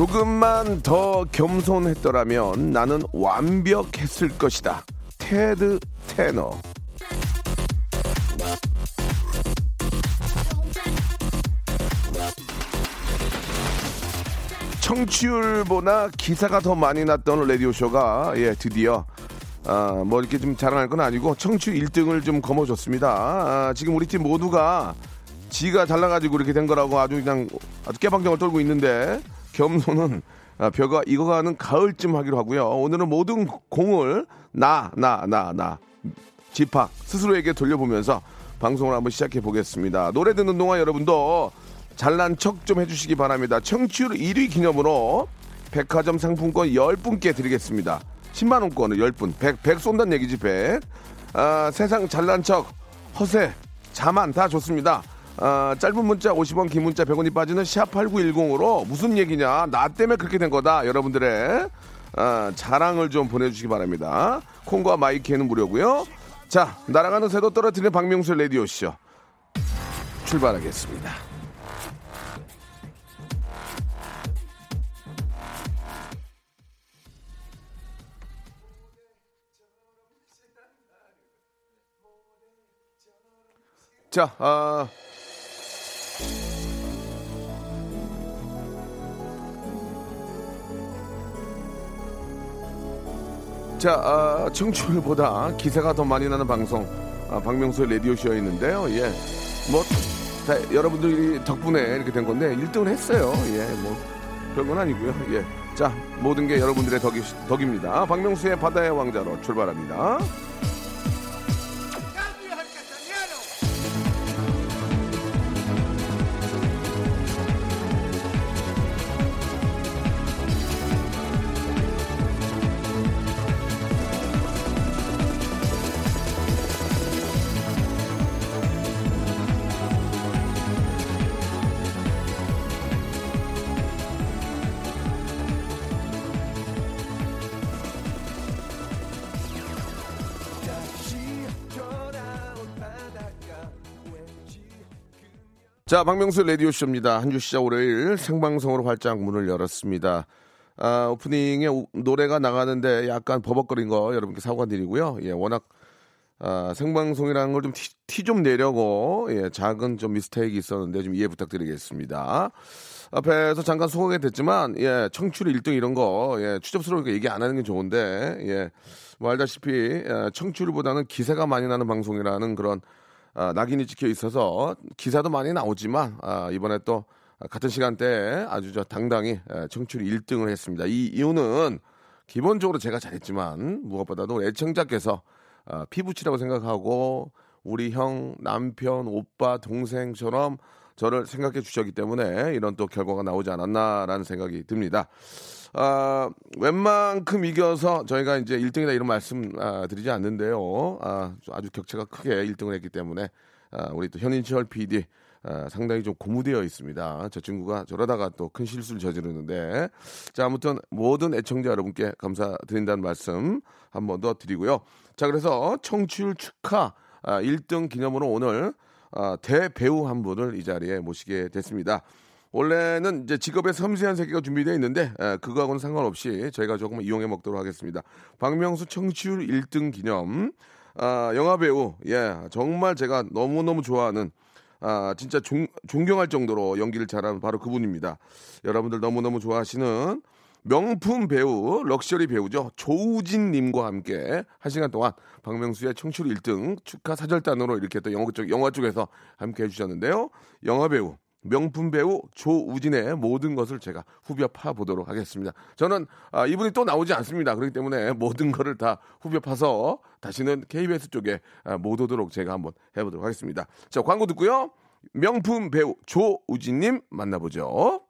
조금만 더 겸손했더라면 나는 완벽했을 것이다 테드 테너 청취율보다 기사가 더 많이 났던 라디오쇼가 예 드디어 아, 뭐 이렇게 좀 자랑할 건 아니고 청취율 1등을 좀 거머쥐었습니다. 아, 지금 우리 팀 모두가 지가 잘나가지고 이렇게 된 거라고 아주 그냥 아주 깨방정을 떨고 있는데 겸손은 아, 벼가 익어가는 가을쯤 하기로 하고요. 오늘은 모든 공을 나, 나, 나, 나 집합 스스로에게 돌려보면서 방송을 한번 시작해 보겠습니다. 노래 듣는 동안 여러분도 잘난 척 좀 해주시기 바랍니다. 청취율 1위 기념으로 백화점 상품권 10분께 드리겠습니다. 10만원권을 10분. 100, 100 쏜다는 얘기지, 100. 아, 세상 잘난 척, 허세, 자만 다 좋습니다. 아, 짧은 문자 50원, 긴 문자 100원이 빠지는 샵8910으로 무슨 얘기냐. 나 때문에 그렇게 된 거다. 여러분들의 아, 자랑을 좀 보내주시기 바랍니다. 콩과 마이크는 무료고요 자, 날아가는 새도 떨어뜨리는 박명수 레디오쇼. 출발하겠습니다. 자, 아. 자, 아, 청취율보다 기세가 더 많이 나는 방송, 아, 박명수의 라디오쇼였는데요. 예. 뭐, 다, 여러분들이 덕분에 이렇게 된 건데, 1등을 했어요. 예, 뭐, 별건 아니고요. 예. 자, 모든 게 여러분들의 덕이, 덕입니다. 박명수의 바다의 왕자로 출발합니다. 자, 박명수 라디오쇼입니다. 한 주 시작 월요일 생방송으로 활짝 문을 열었습니다. 아, 오프닝에 오- 노래가 나가는데 약간 버벅거린 거 여러분께 사과드리고요. 예, 워낙 아, 생방송이라는 걸 좀 티좀 내려고 예, 작은 좀 미스테이크 있었는데 좀 이해 부탁드리겠습니다. 앞에서 잠깐 소개가 됐지만 예, 청취율 1등 이런 거 예, 추접스러우니까 얘기 안 하는 게 좋은데 예, 뭐 알다시피 예, 청취율보다는 기세가 많이 나는 방송이라는 그런 아, 낙인이 찍혀 있어서 기사도 많이 나오지만 아, 이번에 또 같은 시간대에 아주 저 당당히 에, 청취율 1등을 했습니다. 이 이유는 기본적으로 제가 잘했지만 무엇보다도 애청자께서 아, 피부치라고 생각하고 우리 형, 남편, 오빠, 동생처럼 저를 생각해 주셨기 때문에 이런 또 결과가 나오지 않았나라는 생각이 듭니다. 아, 웬만큼 이겨서 저희가 이제 1등이다 이런 말씀 아, 드리지 않는데요. 아, 아주 격차가 크게 1등을 했기 때문에 아, 우리 또 현인철 PD 아, 상당히 좀 고무되어 있습니다. 저 친구가 저러다가 또 큰 실수를 저지르는데 자 아무튼 모든 애청자 여러분께 감사드린다는 말씀 한 번 더 드리고요. 자 그래서 청취율 축하 아, 1등 기념으로 오늘 아, 대배우 한 분을 이 자리에 모시게 됐습니다. 원래는 이제 직업의 섬세한 세계가 준비되어 있는데 에, 그거하고는 상관없이 저희가 조금 이용해 먹도록 하겠습니다. 박명수 청취율 1등 기념 아, 영화 배우 예 정말 제가 너무 너무 좋아하는 아 진짜 존, 존경할 정도로 연기를 잘하는 바로 그분입니다. 여러분들 너무 너무 좋아하시는 명품 배우 럭셔리 배우죠 조우진 님과 함께 한 시간 동안 박명수의 청취율 1등 축하 사절단으로 이렇게 또 영화 쪽 영화 쪽에서 함께 해주셨는데요. 영화 배우 명품 배우 조우진의 모든 것을 제가 후벼 파 보도록 하겠습니다. 저는 아, 이분이 또 나오지 않습니다. 그렇기 때문에 모든 거를 다 후벼 파서 다시는 KBS 쪽에 아, 못 오도록 제가 한번 해보도록 하겠습니다. 자 광고 듣고요. 명품 배우 조우진님 만나보죠.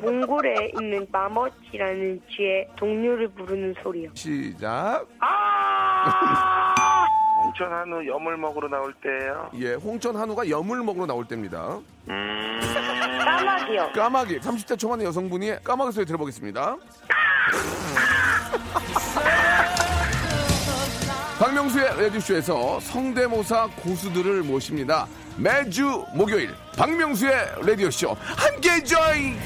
몽골에 있는 마멋이라는 쥐의 동료를 부르는 소리요. 시작. 홍천 한우 염을 먹으러 나올 때예요. 예, 홍천 한우가 염을 먹으러 나올 때입니다. 까마귀요. 까마귀 30대 초반의 여성분이 까마귀 소리 들어보겠습니다. 박명수의 라디오쇼에서 성대모사 고수들을 모십니다. 매주 목요일 박명수의 라디오쇼. 함께 join!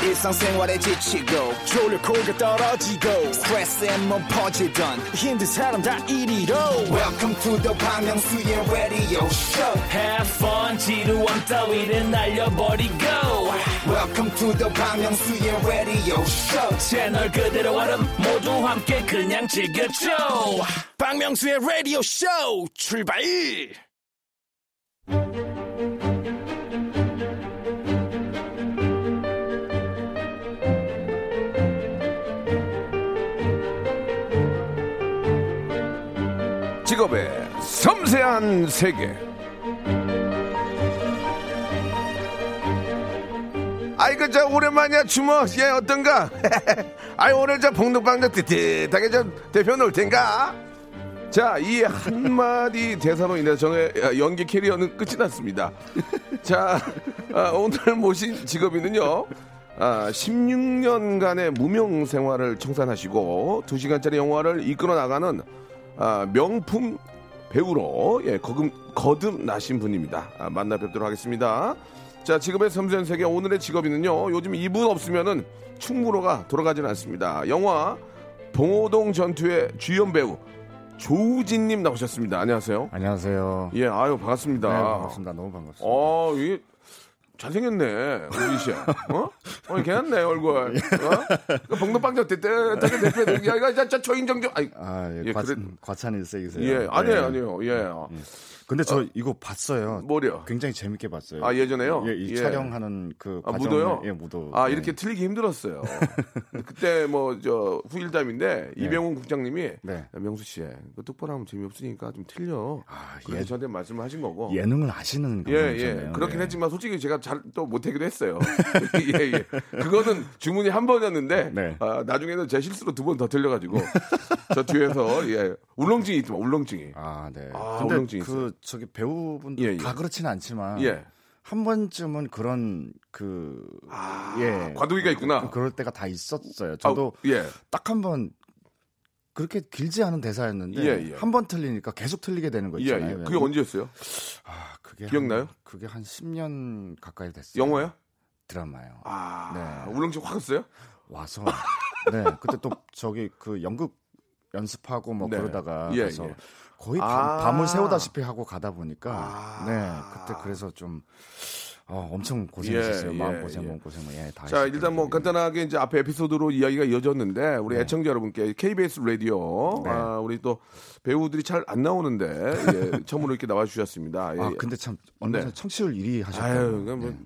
일상생활에 지치고, 졸려 코가 떨어지고, 스트레스에 몸 퍼지던, 힘든 사람 다 이리로. welcome to the Bang Myung-soo's radio show Have fun 지루함 따위를 날려버리고. Welcome to the Bang Myung-soo's radio show 채널 그대로 얼음 모두 함께 그냥 즐겨줘. 박명수의 라디오 쇼 출발 직업의 섬세한 세계. 아이고 저 오랜만이야 주모. 예 어떤가? 아이 오늘 저 복덕방덕 뜨뜻하게 좀 대표 놓을 텐가 자 이 한마디 대사로 인해서 저의 연기 캐리어는 끝이 났습니다 자 아, 오늘 모신 직업인은요 아, 16년간의 무명 생활을 청산하시고 2시간짜리 영화를 이끌어 나가는 아, 명품 배우로 예, 거금, 거듭나신 분입니다. 아, 만나 뵙도록 하겠습니다. 자, 직업의 섬세한 세계 오늘의 직업인은요. 요즘 이분 없으면은 충무로가 돌아가지는 않습니다. 영화 봉오동 전투의 주연 배우 조우진님 나오셨습니다. 안녕하세요. 안녕하세요. 예, 아유 반갑습니다. 네, 반갑습니다. 너무 반갑습니다. 어, 이 잘생겼네, 우진 씨. 어? 어, 괜찮네, 얼굴. 어? 그 봉도빵적 때때하게 대표해. 야, 이거 진짜 초인정정. 아이, 아, 예, 예, 과, 그래- 찬 일색이세요. 예, 아니에요, 네. 아니에요. 예. 근데 저 이거 봤어요. 뭐래요? 굉장히 재밌게 봤어요. 아, 예전에요? 예, 이 예. 촬영하는 그 아, 과정을- 무도요? 예, 무도. 아, 예. 이렇게 틀리기 힘들었어요. 그때 뭐, 저, 후일담인데, 이병훈 국장님이, 네. 야, 명수 씨, 그 똑바로 하면 재미없으니까 좀 틀려. 아, 예. 저한테 말씀을 하신 거고. 예능을 아시는 예, 감독이잖아요. 예. 그렇긴 예. 했지만 솔직히 제가 잘 또 못하기도 했어요. 예, 예. 그거는 주문이 한 번이었는데, 네. 아, 나중에는 제 실수로 두 번 더 틀려가지고, 저 뒤에서, 예, 울렁증이 있더만, 울렁증이. 아, 네. 아, 근데 울렁증이 그 있어요. 저기 배우분들 예, 예. 다 그렇지는 않지만 예. 한 번쯤은 그런 그 예. 과도기가 있구나. 그, 그럴 때가 다 있었어요. 저도 아, 예. 딱한번 그렇게 길지 않은 대사였는데 예, 예. 한번 틀리니까 계속 틀리게 되는 거 예, 있잖아요. 예. 그게 언제였어요? 아, 그게 기억나요? 한, 그게 한 10년 가까이 됐어요. 영화요? 드라마요. 아, 네. 울렁증 확 왔어요? 와서 네 그때 또 저기 그 연극 연습하고 뭐 네. 그러다가 예, 그래서 예. 거의 아. 밤, 을 새우다시피 하고 가다 보니까 아. 네 그때 그래서 좀 어, 엄청 고생했었어요. 예, 마음 예, 고생, 예. 몸 고생, 예, 다. 자, 일단 뭐 간단하게 이제 앞에 에피소드로 이야기가 이어졌는데 우리 애청자 여러분께 KBS 라디오 네. 아, 우리 또 배우들이 잘 안 나오는데 예, 처음으로 이렇게 나와 주셨습니다. 예, 아, 근데 참 얼마 네. 청취율 1위 하셨다고. 아유, 뭐 네.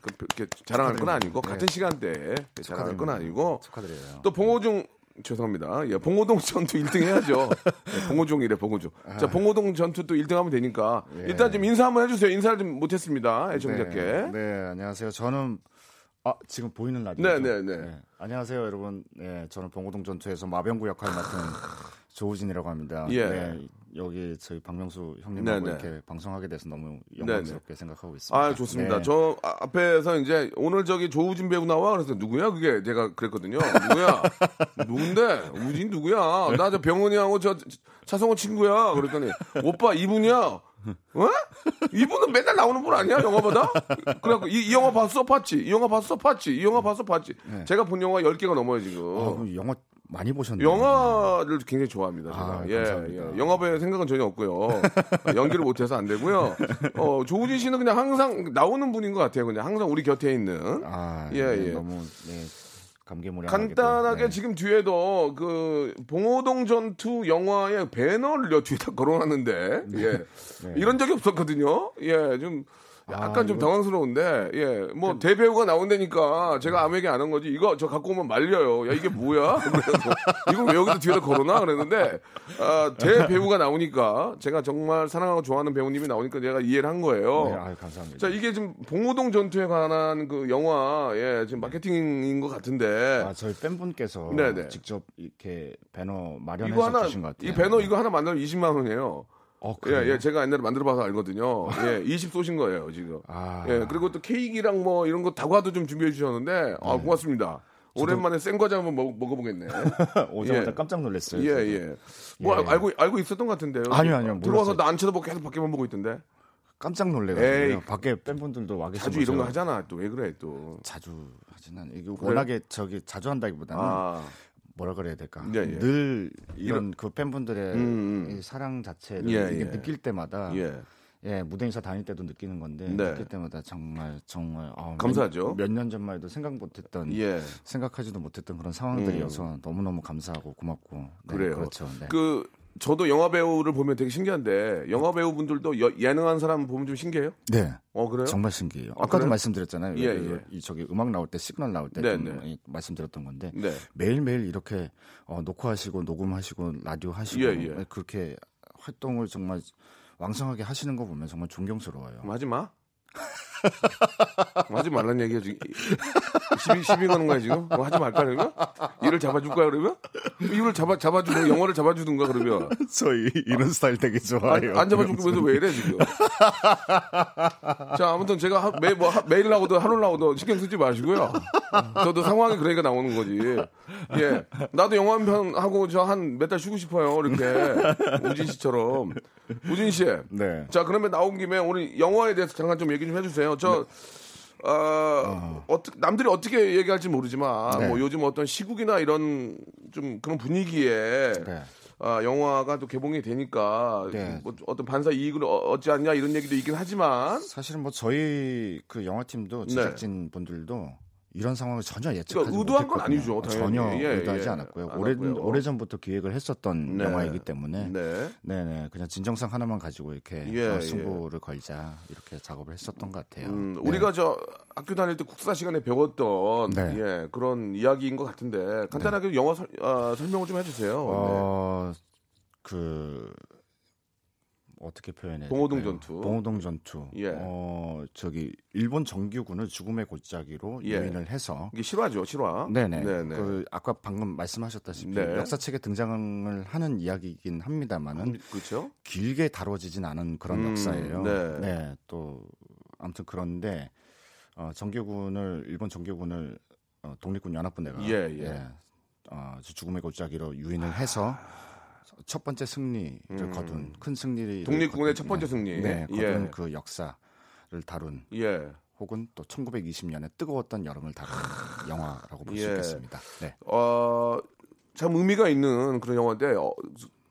그, 이렇게 자랑할 건 아니고 네. 같은 시간대에 자랑할 건 아니고 축하드려요. 또 봉호중 죄송합니다. 예, 봉호동 전투 1등 해야죠. 예, 봉호중이래, 봉호중. 자, 봉호동 전투 또 1등 하면 되니까 예. 일단 좀 인사 한번 해주세요. 인사를 좀 못했습니다. 애청자께. 네, 네, 안녕하세요. 저는 아 지금 보이는 라디오. 네, 네, 네. 안녕하세요, 여러분. 네, 저는 봉고동 전투에서 마병구 역할을 맡은 조우진이라고 합니다. 예. 네, 여기 저희 박명수 네, 형님하고 네. 이렇게 방송하게 돼서 너무 영광스럽게 생각하고 있습니다. 아, 좋습니다. 네. 저 아- 앞에서 이제 오늘 저기 조우진 배우 나와 그래서 누구야 그게 제가 그랬거든요. 누구야? 누군데? 우진 누구야? 나 저 병원이하고 저 차성호 친구야. 그랬더니 오빠 이분이야. 어? 이분은 맨날 나오는 분 아니야 영화보다? 그래갖고 이, 이 영화 봤어 봤지? 이 영화 봤어 봤지? 이 영화 봤어 봤지? 제가 본 영화 10개가 넘어요 지금. 네. 아, 영화 많이 보셨네요. 영화를 굉장히 좋아합니다. 제가. 아, 예. 예. 영화배우 생각은 전혀 없고요. 연기를 못해서 안 되고요. 어, 조우진 씨는 그냥 항상 나오는 분인 것 같아요. 그냥 항상 우리 곁에 있는. 아, 예, 네, 예. 너무 네, 간단하게 네. 지금 뒤에도 그 봉오동 전투 영화의 배너를 여 뒤에다 걸어놨는데 예 이런 적이 없었거든요. 예 좀 약간 아, 좀 이거- 당황스러운데 예 뭐 대배우가 나온다니까 제가 아무 얘기 안 한 거지 이거 저 갖고 오면 말려요. 야 이게 뭐야? 이걸 왜 여기다 뒤에다 걸어놔? 그랬는데 아, 대배우가 나오니까 제가 정말 사랑하고 좋아하는 배우님이 나오니까 제가 이해를 한 거예요. 네, 아유, 감사합니다. 자 이게 지금 봉오동 전투에 관한 그 영화 예 지금 마케팅인 것 같은데 아, 저희 팬분께서 네네. 직접 이렇게 배너 마련해서 이거 주신 것 같아요. 이 배너 이거 하나 만들면 20만 원이에요. 어, 예, 그래요? 예, 제가 옛날에 만들어봐서 알거든요. 예, 20 쏘신 거예요 지금. 아. 예, 그리고 또 케이크랑 뭐 이런 거 다과도 좀 준비해 주셨는데 아 네. 고맙습니다. 오랜만에 생과자 한번 먹, 먹어보겠네. 오자마자 예. 깜짝 놀랐어요. 예, 저도. 예. 뭐 예. 알고 알고 있었던 것 같은데요. 아니요, 아니요, 들어와서. 나 안 쳐다보고 계속 밖에만 보고 있던데. 깜짝. 놀래가지고 밖에 팬분들도 와 계신 자주 이런 거 하잖아. 또 왜 그래 또. 자주 않아요. 이게 워낙에 저기 자주 한다기보다는 아, 뭐라 그래야 될까? 예, 예. 늘 이런 그 팬분들의 음, 음. 이 사랑 자체를 예, 예. 느낄 때마다 예. 예, 무대 인사 다닐 때도 느끼는 건데 네. 느낄 때마다 정말 정말 아, 감사하죠. 몇 년 전만 해도 생각 못했던 예. 생각하지도 못했던 그런 상황들이어서 너무 너무 감사하고 고맙고 네, 그래요. 그렇죠. 네. 그 저도 영화 배우를 보면 되게 신기한데 영화 배우 분들도 여- 예능한 사람 보면 좀 신기해요? 네. 어 그래요? 정말 신기해요. 아, 아까도 그래요? 말씀드렸잖아요. 예, 이- 예. 이 저기 음악 나올 때 시그널 나올 때 네, 좀 네. 말씀드렸던 건데 네. 매일 매일 이렇게 어, 녹화하시고 녹음하시고 라디오 하시고 예, 예. 그렇게 활동을 정말 왕성하게 하시는 거 보면 정말 존경스러워요. 하지 마. 하지 말란 얘기야 지금. 시비 시비 거는 거야 지금? 뭐 하지 말까 그러면? 일을 잡아줄 거야 그러면? 일을 잡아 잡아주는 영어를 잡아주든가 그러면 저희 이런 스타일 되게 안, 좋아해요. 안 잡아줄 거면서 왜 이래 지금? 자 아무튼 제가 하- 매, 뭐, 하- 매일 나오도 하루 나오도 신경 쓰지 마시고요. 저도 상황이 그러니까 나오는 거지. 예, 나도 영화 한 편 하고 저 한 몇 달 쉬고 싶어요. 이렇게 우진 씨처럼. 우진 씨. 네. 자, 그러면 나온 김에 오늘 영화에 대해서 잠깐 좀 얘기 좀 해주세요. 저, 어, 어떻게, 남들이 어떻게 얘기할지 모르지만, 네. 뭐 요즘 어떤 시국이나 이런 좀 그런 분위기에, 네. 아, 영화가 또 개봉이 되니까, 네. 뭐 어떤 반사 이익을 어- 얻지 않냐 이런 얘기도 있긴 하지만, 사실은 뭐 저희 그 영화팀도 제작진 분들도 이런 상황을 전혀 예측하지 네. 그러니까 의도한 건. 아니죠, 당연히. 전혀 예, 의도하지 예. 않았고요. 안 오래. 오래 전부터 기획을 했었던 네. 영화이기 때문에 네. 네, 네, 그냥 진정성 하나만 가지고 이렇게 예, 어, 예. 승부를 걸자 이렇게 작업을 했었던 것 같아요. 음, 네. 우리가 저 학교 다닐 때 국사 시간에 배웠던 네. 예, 그런 이야기인 것 같은데 간단하게 영화 설, 아, 설명을 좀 해주세요. 네. 어, 그 어떻게 표현해? 봉오동? 전투. 봉오동 전투. 예. 어, 저기 일본 정규군을 죽음의 골짜기로 예. 유인을 해서 이게 실화죠, 실화. 네네. 네네. 그 아까 방금 말씀하셨다시피 네. 역사책에 등장을 하는 이야기이긴 합니다만은 그렇죠. 길게 다뤄지진 않은 그런 음, 역사예요. 네. 또 아무튼 그런데 어, 정규군을 일본 정규군을 어, 독립군 연합군대가 예, 예. 어, 저 죽음의 골짜기로 유인을 해서 첫 번째 승리를 거둔 큰 승리를 음. 독립군의 거둔, 첫 번째 네, 승리. 네, 거둔 예. 그 역사를 다룬 예. 혹은 또 1920년의 뜨거웠던 여름을 다룬 영화라고 볼수 예. 있겠습니다. 네. 어, 참 의미가 있는 그런 영화인데 어,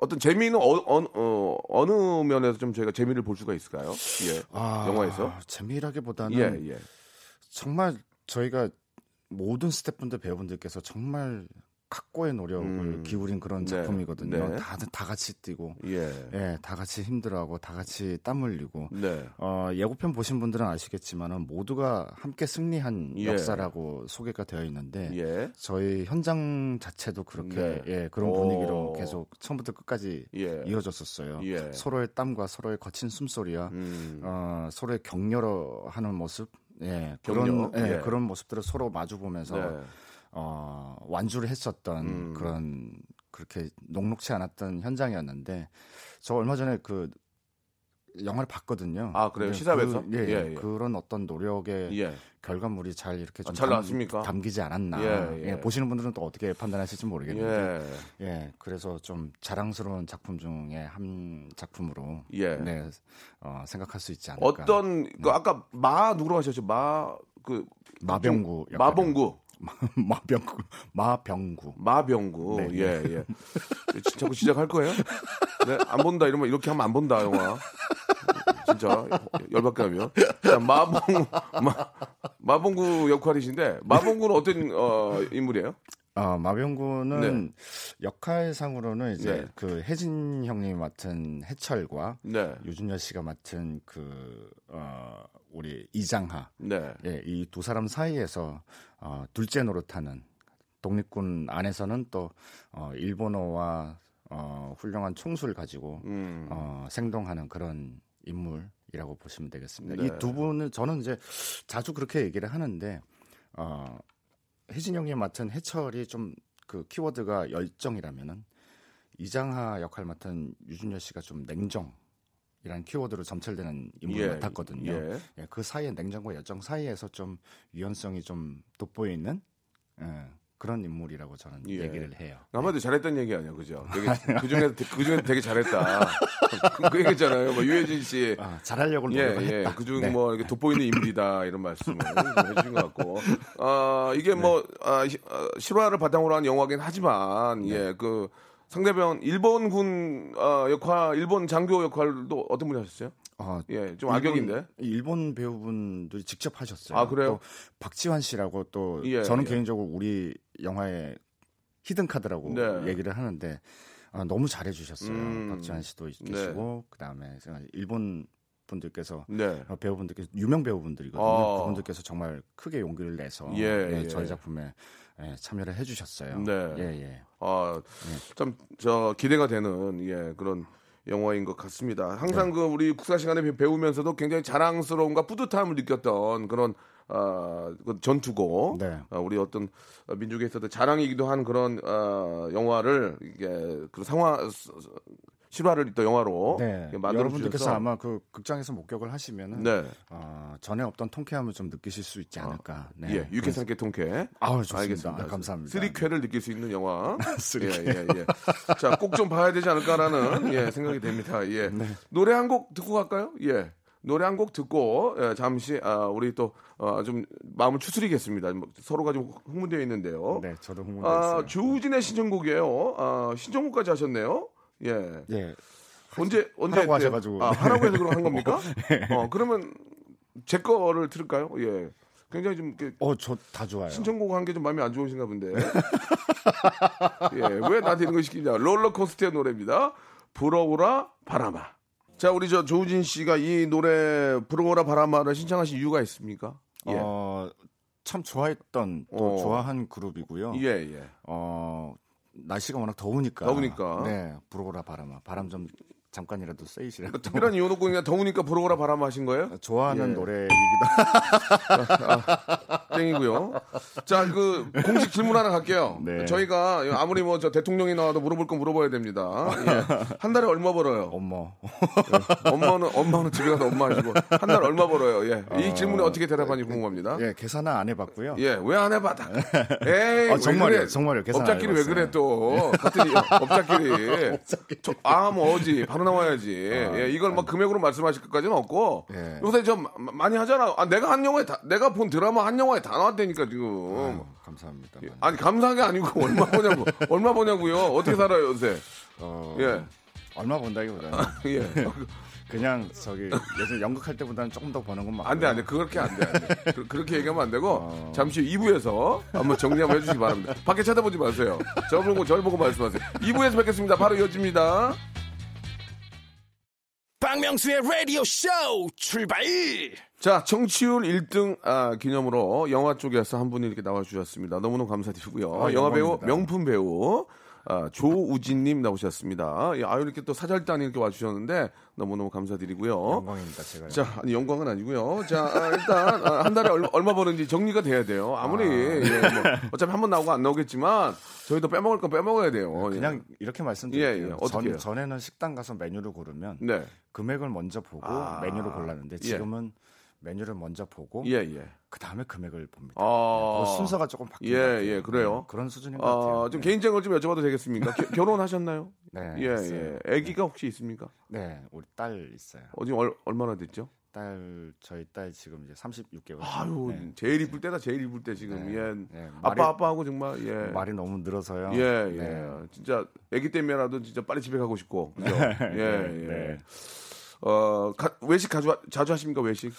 떤 재미는 어, 어, 어, 어느 면에서 좀 저희가 재미를 볼 수가 있을까요? 예. 아, 영화에서? 재미라기보다는 예, 예. 정말 저희가 모든 스태프분들 배우분들께서 정말 각고의 노력을 음. 기울인 그런 네, 작품이거든요. 네. 다들 다 같이 뛰고, 예. 예, 다 같이 힘들어하고, 다 같이 땀 흘리고. 네. 어, 예고편 보신 분들은 아시겠지만은 모두가 함께 승리한 예. 역사라고 소개가 되어 있는데 예. 저희 현장 자체도 그렇게 네. 예, 그런 오. 분위기로 계속 처음부터 끝까지 예. 이어졌었어요. 예. 서로의 땀과 서로의 거친 숨소리와 음. 어, 서로의 격려하는 모습, 예, 그런 격려? 예, 예. 그런 모습들을 서로 마주 보면서 네. 어, 완주를 했었던 음. 그런 그렇게 녹록치 않았던 현장이었는데 저 얼마 전에 그 영화를 봤거든요. 아, 그래요? 네, 시사회에서? 그, 예, 예, 예. 그런 어떤 노력의 예. 결과물이 잘 이렇게 좀 아, 잘 나왔습니까? 담 기지 않았나. 예, 예. 예, 보시는 분들은 또 어떻게 판단하실지 모르겠는데, 예. 예, 그래서 좀 자랑스러운 작품 중에 한 작품으로 예. 네, 어, 생각할 수 있지 않을까. 어떤 그 아까 마 누구로 하셨죠? 마그 마병구 역할이요. 마봉구 마병구 마병구 마병구 네, 예 예. 자꾸 시작할 거예요? 네, 안 본다 이러면 이렇게 하면 안 본다 영화. 진짜 열받게 하면 자, 마봉 마 마봉구 역할이신데 마봉구는 어떤 어, 인물이에요? 어, 마병구는 네. 역할상으로는 이제 네. 그 혜진 형님이 맡은 해철과 네. 유준열 씨가 맡은 그 어, 우리 이장하 네. 예, 이 두 사람 사이에서 어, 둘째 노릇하는 독립군 안에서는 또 어, 일본어와 어, 훌륭한 총수를 가지고 음. 어, 생동하는 그런 인물이라고 보시면 되겠습니다. 네. 이두 분은 저는 이제 자주 그렇게 얘기를 하는데 어, 혜진 형님 맡은 해철이 좀 그 키워드가 열정이라면은 이장하 역할 맡은 유준열 씨가 좀 냉정 이라는 키워드로 점철되는 인물을 예, 맡았거든요. 예. 예, 그 사이에 냉정과 열정 사이에서 좀 유연성이 좀 돋보이는 예, 그런 인물이라고 저는 예. 얘기를 해요. 아마도 잘했다는 얘기 아니야, 그죠? 그 중에 그 중에 되게 잘했다. 그, 그 얘기했잖아요. 뭐 유해진 씨. 아, 잘하려고 예, 예. 그중 네. 뭐 이렇게 돋보이는 인물이다 이런 말씀을 해주신 것 같고, 아 이게 뭐 아, 시- 아, 실화를 바탕으로 한 영화긴 하지만 네. 예, 그 상대편 일본군 어, 역할, 일본 장교 역할도 어떤 분이 하셨어요? 어, 예, 좀 악역인데. 일본, 일본 배우분들이 직접 하셨어요. 아, 그래요? 또 박지환 씨라고 또 예, 저는 예. 개인적으로 우리 영화의 히든 카드라고 네. 얘기를 하는데 아, 너무 잘해 주셨어요. 음, 박지환 씨도 계시고 그다음에 일본 분들께서 네. 어, 배우분들께서 유명 배우분들이거든요. 아. 그분들께서 정말 크게 용기를 내서 예, 예. 저희 작품에 예, 참여를 해주셨어요. 네. 예, 예. 아, 네. 참, 저, 기대가 되는, 예, 그런 영화인 것 같습니다. 항상 그, 우리 국사 시간에 배- 배우면서도 굉장히 자랑스러움과 뿌듯함을 느꼈던 그런, 아, 그 전투고, 네. 아, 우리 어떤 민족에 있어도 자랑이기도 한 그런, 아, 영화를, 이게, 그 스- 실화를 또 영화로 네. 만들어 여러분들께서 주셔서 아마 그 극장에서 목격을 하시면은 네. 어, 전에 없던 통쾌함을 좀 느끼실 수 있지 않을까. 네. 예, 유쾌상쾌 통쾌. 아우, 좋습니다. 아, 감사합니다. 쓰리쾌를 느낄 수 있는 영화. 쓰리쾌. 예, 예, 예. 자, 꼭 좀 봐야 되지 않을까라는 예, 생각이 됩니다. 예. 네. 노래 한 곡 듣고 갈까요? 예. 노래 한 곡 듣고 예, 잠시 아, 우리 또 어, 좀 마음을 추스리겠습니다. 뭐, 서로가 좀 흥분되어 있는데요. 네, 저도 흥분돼 아. 조우진의 신청곡이에요. 아, 신청곡까지 하셨네요. 예. 예. 언제 언제 하라고 했대요? 하셔가지고. 네. 아, 하라고 해서 한 겁니까? 어, 그러면 제 거를 들을까요? 예. 굉장히 좀 이렇게 어, 저 다 좋아요. 신청곡 한 게 좀 마음에 안 좋으신가 본데. 예, 왜 나한테 이런 거 시키냐. 롤러코스터의 노래입니다. 불어오라 바람아. 자, 우리 저 조우진 씨가 이 노래 불어오라 바람아를 신청하신 이유가 있습니까? 예. 어, 참 좋아했던 또 어. 좋아한 그룹이고요. 예, 예. 어, 날씨가 워낙 더우니까. 더우니까. 네, 불어오라 바람아. 바람 좀 잠깐이라도. 그러니까 특별한 이유 놓고 그냥 더우니까 불어오라 바람아 하신 거예요? 좋아하는 예. 노래이기도 땡이고요. 자, 그 공식 질문 하나 갈게요. 네. 저희가 아무리 뭐 저 대통령이 나와도 물어볼 건 물어봐야 됩니다. 예. 한 달에 얼마 벌어요? 어머. 엄마는 엄마는 집에 가서 엄마 하시고 한 달 얼마 벌어요? 예. 이 어, 질문에 어떻게 대답하는지 궁금합니다. 예, 계산은 안 해봤고요. 예, 왜 안 해봐? 다. 에이, 어, 왜 정말이에요, 그래? 정말이에요. 계산 안 업자끼리 왜. 그래 또? 같은 이- 업자끼리. 저, 아, 뭐 어지 바로 나와야지. 예, 이걸 막 금액으로 말씀하실 것까지는 없고. 아, 예. 요새 좀 마- 많이 하잖아. 아, 내가 한 영화에 다, 내가 본 드라마 한 영화에 다 나왔다니까 지금. 아유, 감사합니다. 예. 아니 감사한 게 아니고 얼마 보냐고. 얼마 보냐고요. 어떻게 살아요 요새? 어, 예, 얼마 번다기보다는 예. 그냥 저기 예전 연극할 때보다는 조금 더 버는 건 맞고요. 안 돼, 안 돼. 그렇게 안 돼, 안 돼. 그, 그렇게 얘기하면 안 되고, 어. 잠시 후 2부에서 한번 정리 한번 해주시기 바랍니다. 밖에 쳐다보지 마세요. 저 보고, 절 보고 말씀하세요. 2부에서 뵙겠습니다. 바로 이어집니다. 박명수의 라디오 쇼 출발 자, 청취율 1등 아, 기념으로 영화 쪽에서 한 분이 이렇게 나와주셨습니다. 너무너무 감사드리고요. 아, 영화 배우, 영광입니다. 명품 배우, 아, 조우진님 나오셨습니다. 예, 아유, 이렇게 또 사절단이 이렇게 와주셨는데, 너무너무 감사드리고요. 영광입니다. 제가. 자, 아니 영광은 아니고요. 자, 아, 일단 아, 한 달에 얼마, 얼마 버는지 정리가 돼야 돼요. 아무리 예, 뭐, 어차피 한 번 나오고 안 나오겠지만 저희도 빼먹을 건 빼먹어야 돼요. 예. 그냥 이렇게 말씀드릴게요. 예, 예. 어떻게? 전, 전에는 식당 가서 메뉴를 고르면 네, 금액을 먼저 보고 아, 메뉴를 골랐는데 예. 지금은 메뉴를 먼저 보고 예, 예. 그 다음에 금액을 봅니다. 아, 그 순서가 조금 바뀌는 예, 것 같아요. 예, 그래요? 네, 그런 수준인 것 같아요. 아, 좀 네. 개인적으로 좀 여쭤봐도 되겠습니까? 겨- 결혼하셨나요? 네, 예, 했어요. 예. 아기가 혹시 있습니까? 네, 우리 딸 있어요. 어, 지금 얼, 얼마나 됐죠? 딸 저희 딸 지금 이제 36개월. 아유, 네. 제일 이쁠 때다, 제일 이쁠 때 지금. 네. 예. 네, 아빠, 말이- 아빠하고 정말, 예. 말이 너무 늘어서요. 예, 예. 네. 진짜 아기 때문에라도 진짜 빨리 집에 가고 싶고. 그죠? 예, 예. 네. 어, 가- 외식 자주, 하- 자주 하십니까, 외식?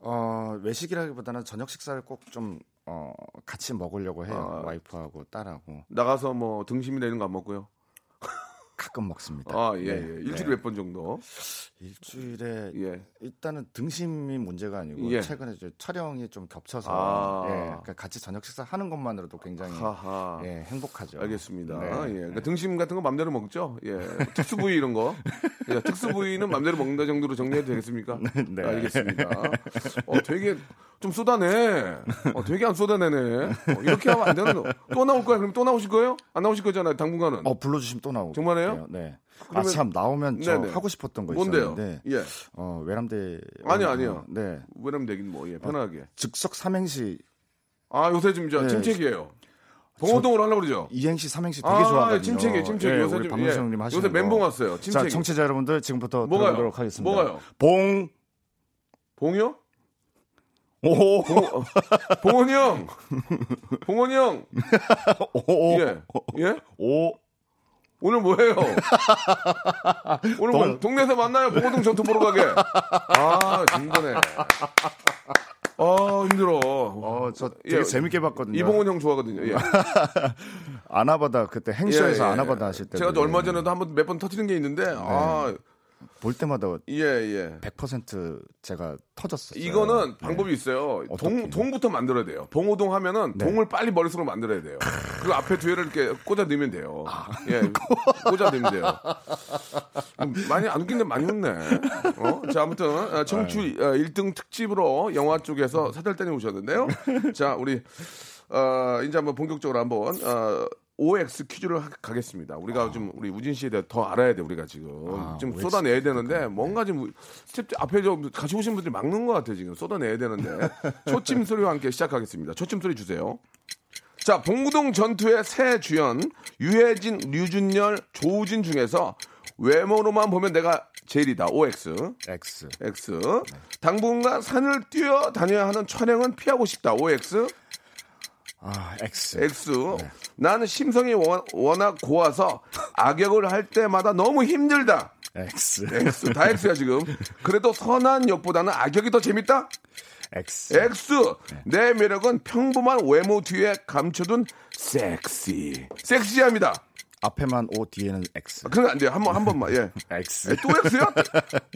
어, 외식이라기보다는 저녁 식사를 꼭좀 어, 같이 먹으려고 해요. 아. 와이프하고 딸하고 나가서 뭐 등심이나 이런 거 안 먹고요. 가끔 먹습니다. 아, 예, 네, 예. 일주일에 네. 몇번 정도? 일주일에 예. 일단은 등심이 문제가 아니고 예. 최근에 이제 촬영이 좀 겹쳐서 아. 예, 그러니까 같이 저녁 식사 하는 것만으로도 굉장히 하하. 예, 행복하죠. 알겠습니다. 네. 예. 그러니까 등심 같은 거 맘대로 먹죠. 예. 특수 부위 이런 거. 예, 특수 부위는 맘대로 먹는다 정도로 정리해도 되겠습니까? 네. 알겠습니다. 어, 되게 좀 쏟아내. 어, 되게 안 쏟아내네. 어, 이렇게 하면 안 되는 거. 또 나올 거야? 그럼 또 나오실 거예요? 안 나오실 거잖아요. 당분간은. 어 불러주시면 또 나오고. 정말 이에요? 네. 그러면- 아참 나오면 저 네네. 하고 싶었던 거 뭔데요? 있었는데 예. 어 외람돼 아니요, 아니요. 네 왜냐면 되긴 뭐, 예, 편하게. 즉석 삼행시 아, 요새 좀저 네. 침책이에요. 봉호동으로 하려고 그러죠? 이행시 삼행시 되게 아, 좋아하거든요. 침체기, 침체기. 예, 요새 우리 좀, 박명수 예. 하시는 요새 멘붕 거. 왔어요. 자, 침체기. 청취자 여러분들 지금부터 뭐가요? 들어보도록 하겠습니다. 뭐가요? 봉 봉이요? 오, 봉, 봉원이 형! 봉원이 형! 오, 예. 예? 오, 오늘 뭐해요? 오늘 뭐, 동- 동네에서 만나요? 봉호동 전투 보러 가게. 아, 힘드네. 아, 힘들어. 어, 저 되게 재밌게 봤거든요. 이봉원 형 좋아하거든요. 예. 아나바다 그때 행쇼에서 예, 예. 아나바다 하실 때 제가 또 얼마 전에도 한 번 몇 번 터트린 게 있는데, 아, 볼 때마다 예, 예. 100% 제가 터졌었어요. 이거는 네. 방법이 있어요. 동? 동부터 만들어야 돼요. 봉호동 하면은 네. 동을 빨리 머릿속으로 만들어야 돼요. 그리고 앞에 뒤에를 이렇게 꽂아 넣으면 돼요. 아. 예, 꽂아 넣으면 돼요. 음, 많이 안 웃긴데 많이 웃네. 어? 자, 아무튼 어, 청취 네. 어, 1등 특집으로 영화 쪽에서 사달단이 오셨는데요. 자, 우리 어, 이제 한번 본격적으로 한번 어, OX 퀴즈를 하- 가겠습니다. 우리가 좀 우리 우진 씨에 대해 더 알아야 돼 우리가 지금 아, 좀 OX 쏟아내야 되는데 뭔가 좀 스텝 앞에 좀 같이 오신 분들이 막는 것 같아 지금 쏟아내야 되는데 초침 소리와 함께 시작하겠습니다. 초침 소리 주세요. 자, 봉구동 전투의 새 주연 유해진, 류준열, 조우진 중에서 외모로만 보면 내가 제일이다. OX. X. X. 당분간 산을 뛰어 다녀야 하는 촬영은 피하고 싶다. OX. 아, X. X. 나는 심성이 워- 워낙 고와서 악역을 할 때마다 너무 힘들다. X. X. 다 X야 지금. 그래도 선한 역보다는 악역이 더 재밌다. X. X. 내 매력은 평범한 외모 뒤에 감춰둔 섹시. 섹시합니다. 앞에만 O 뒤에는 X. 그런 거안 돼요. 한 번, 한 번만. 예. X. 또 X야?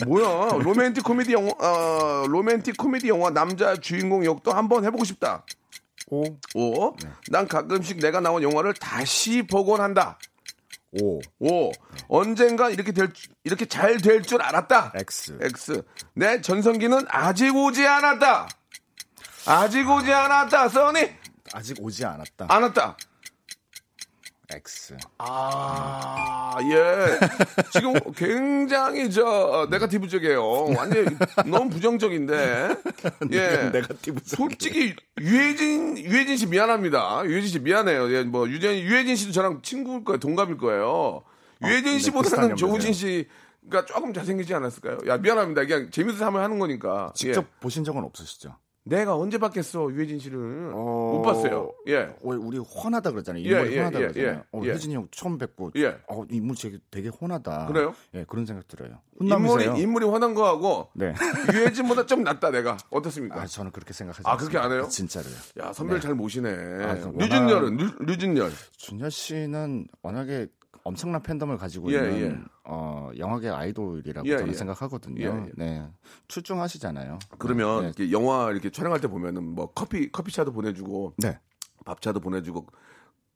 뭐야? 로맨틱 코미디 영화, 어, 로맨틱 코미디 영화 남자 주인공 역도 한 번 해보고 싶다. O. 오. 난 가끔씩 내가 나온 영화를 다시 보곤 한다. O. 오. 언젠가 이렇게 될, 줄- 이렇게 잘 될 줄 알았다. X. X. 내 전성기는 아직 오지 않았다. 아직 오지 않았다. 써니? 아직 오지 않았다. 안 왔다. X. 아, 예. 지금 굉장히 저 네가티브적이에요. 완전 너무 부정적인데. 예. 네가티브적이에요. 솔직히 유해진 유해진 씨 미안합니다. 유해진 씨 미안해요. 예, 뭐 유진 유해진 씨도 저랑 친구일 거예요. 동갑일 거예요. 유해진 네, 씨보다는 조우진 연배네요. 씨가 조금 잘생기지 않았을까요? 야 미안합니다. 그냥 재밌어서 한번 하는 거니까. 직접 예. 보신 적은 없으시죠? 내가 언제 봤겠어 유해진 씨를 어, 못 봤어요. 예. 어, 우리 혼하다 그러잖아요. 예, 인물이 예, 혼하다 예, 그러잖아요. 예, 어, 예. 혜진이 형 처음 뵙고 예. 어, 인물 되게, 되게 혼하다. 그래요? 예, 그런 생각 들어요. 인물이 혼남이세요? 인물이 화난 거하고 네. 유해진보다 좀 낫다 내가 어떻습니까? 아, 저는 그렇게 생각하지 아, 그렇게 안. 해요? 진짜로요. 야 선배를 잘 모시네. 그럼 류준열은 류, 류준열. 준열 씨는 워낙에 엄청난 팬덤을 가지고 예, 있는 예. 어, 영화계 아이돌이라고 예, 저는 예. 생각하거든요. 예, 예. 네. 출중하시잖아요. 그러면 네. 이렇게 영화 이렇게 촬영할 때 보면은 뭐 커피 커피차도 보내주고 네. 밥차도 보내주고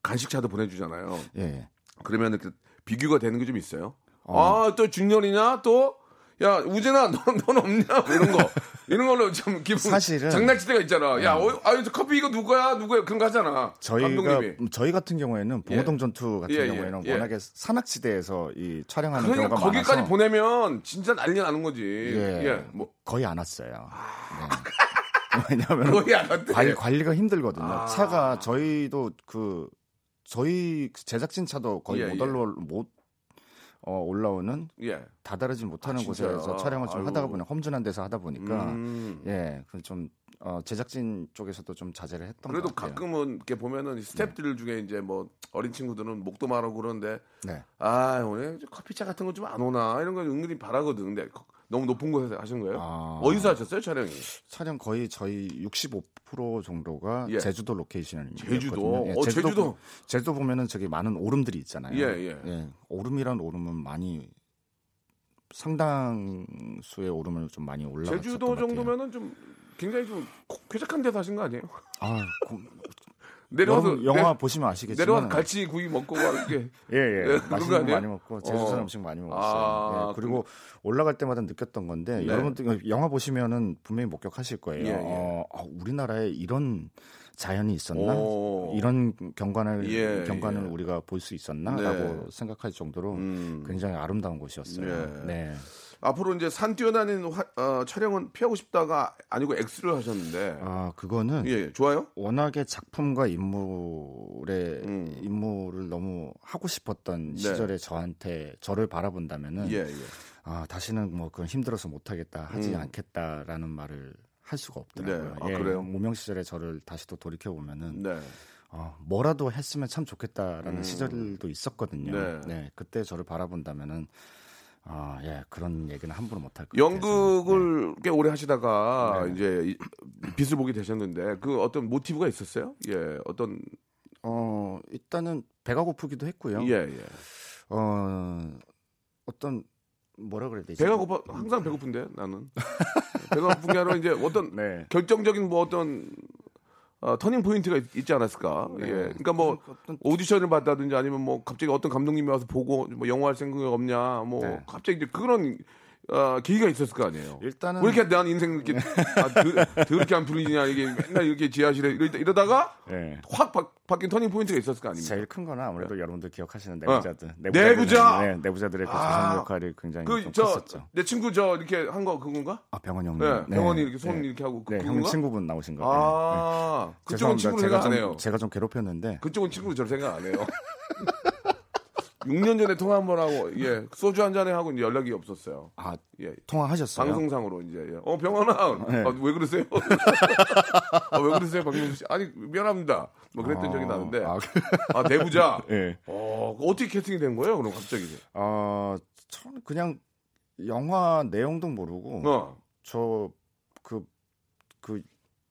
간식차도 보내주잖아요. 예, 예. 그러면 이렇게 비교가 되는 게 좀 있어요. 어. 아또 준열이냐 또. 야 우진아 넌, 넌 없냐? 뭐 이런 거. 이런 걸로 좀 기분 사실은- 장난칠 때가 있잖아. 야 어, 아저 커피 이거 누구야? 누구야? 그런 거 하잖아. 저희가 감독님이. 저희 같은 경우에는 봉호동 전투 같은 예, 예, 경우에는 예. 워낙에 산악지대에서 이 촬영하는 그러니까 경우가 거기까지 많아서 보내면 진짜 난리 나는 거지. 예, 예뭐. 거의 안 왔어요. 네. 왜냐하면 거의 안 왔대. 관리, 관리가 힘들거든요. 아. 차가 저희도 그 저희 제작진 차도 거의 예, 못 예. 올라 못 어, 올라오는 예 다다르지 못하는 아? 곳에서 촬영을 좀 아유. 하다가 보니 험준한 데서 하다 보니까 음. 예, 그좀 어, 제작진 쪽에서도 좀 자제를 했던 그래도 것 같아요. 가끔은 이렇게 보면은 스탭들 중에 이제 뭐 어린 친구들은 목도 마르고 그러는데 네. 아 오늘 커피차 같은 거 좀 안 오나 이런 거 은근히 바라거든. 근데 거- 너무 높은 곳에서 하신 거예요? 아. 어디서 하셨어요 촬영이? 촬영 거의 저희 65% 정도가 예. 제주도 로케이션이었거든요. 제주도? 예, 어, 제주도. 보- 제주도 보면은 저기 많은 오름들이 있잖아요. 예, 예. 오름이란 오름은 많이 상당수의 오름을 좀 많이 올라갔었던 제주도 것 같아요. 정도면은 좀 굉장히 좀 쾌적한 데서 하신 거 아니에요? 아, 고- 내려와서 영화 내- 보시면 아시겠지만 내려와서 갈치 구이 먹고 막 이렇게 예, 예. 예, 거 맛있는 거? 많이 먹고 제주산 어. 음식 많이 먹었어요. 아, 예, 그리고 올라갈 때마다 느꼈던 건데 네. 여러분들 영화 보시면은 분명히 목격하실 거예요. 예, 예. 어, 아, 우리나라에 이런 자연이 있었나? 오. 이런 경관을 예, 경관을 예. 우리가 볼 수 있었나라고 네. 생각할 정도로 음. 굉장히 아름다운 곳이었어요. 예. 네. 앞으로 이제 산 뛰어다니는 화- 어, 촬영은 피하고 싶다가 아니고 X를 하셨는데 아 그거는 예, 예, 좋아요? 워낙에 작품과 인물의 음. 인물을 너무 하고 싶었던 네. 시절에 저한테 저를 바라본다면은 예, 예. 아 다시는 뭐 그건 힘들어서 못 하겠다 하지 음. 않겠다라는 말을 할 수가 없더라고요. 네. 아, 그래요? 무명 시절에 저를 다시 또 돌이켜 보면은 네. 어, 뭐라도 했으면 참 좋겠다라는 음. 시절도 있었거든요. 네. 네. 그때 저를 바라본다면은 아, 예, 그런 얘기는 함부로 못할 것 같아요. 연극을 꽤 오래 하시다가 네. 이제 이- 빛을 보게 되셨는데 그 어떤 모티브가 있었어요? 예, 어떤 어, 일단은 배가 고프기도 했고요. 예, 예. 어, 어떤 뭐라 그래야 되지? 배가 고파 항상 배고픈데 나는 배가 고픈 게 아니라 이제 어떤 네. 결정적인 뭐 어떤 어, 터닝 포인트가 있, 있지 않았을까? 네. 예. 그러니까 뭐 오디션을 받다든지 아니면 뭐 갑자기 어떤 감독님이 와서 보고 뭐 영화 할 생각이 없냐 뭐 네. 갑자기 이제 그런 어, 계기가 있었을 거 아니에요. 일단은 왜 이렇게 난 인생 이렇게 아, 더, 더럽게 안 풀리냐 이게 맨날 이렇게 지하실에 이러, 이러다가 예. 확 바, 바뀐 터닝 포인트가 있었을 거 아닙니까? 제일 큰 거는 아무래도 여러분들 기억하시는 어. 내부자들. 내부자! 네, 내부자들의 그 아. 조상 역할이 굉장히 좀그저 컸었죠. 내 친구 저 이렇게 한 거 그건가? 아, 병헌 형님. 네, 병헌이 이렇게 손 이렇게 하고 그- 네, 형? 친구분 나오신 거. 아, 네, 네. 그쪽은. 친구로 제가 생각 안 좀, 해요. 제가 좀 괴롭혔는데. 그쪽은 친구로 저를 생각 안 해요. 6년 전에 통화 한 번 하고 예 소주 한 잔에 하고 이제 연락이 없었어요. 아, 예 통화하셨어요? 방송상으로 이제 예. 어 병원아 네. 아, 왜 그러세요? 아, 왜 그러세요 박명수 씨? 아니 미안합니다. 뭐 그랬던 아, 적이 나는데 아, 아 내부자. 예. 어 어떻게 캐스팅이 된 거예요? 그럼 갑자기 어, 저는 그냥 영화 내용도 모르고 어 저그그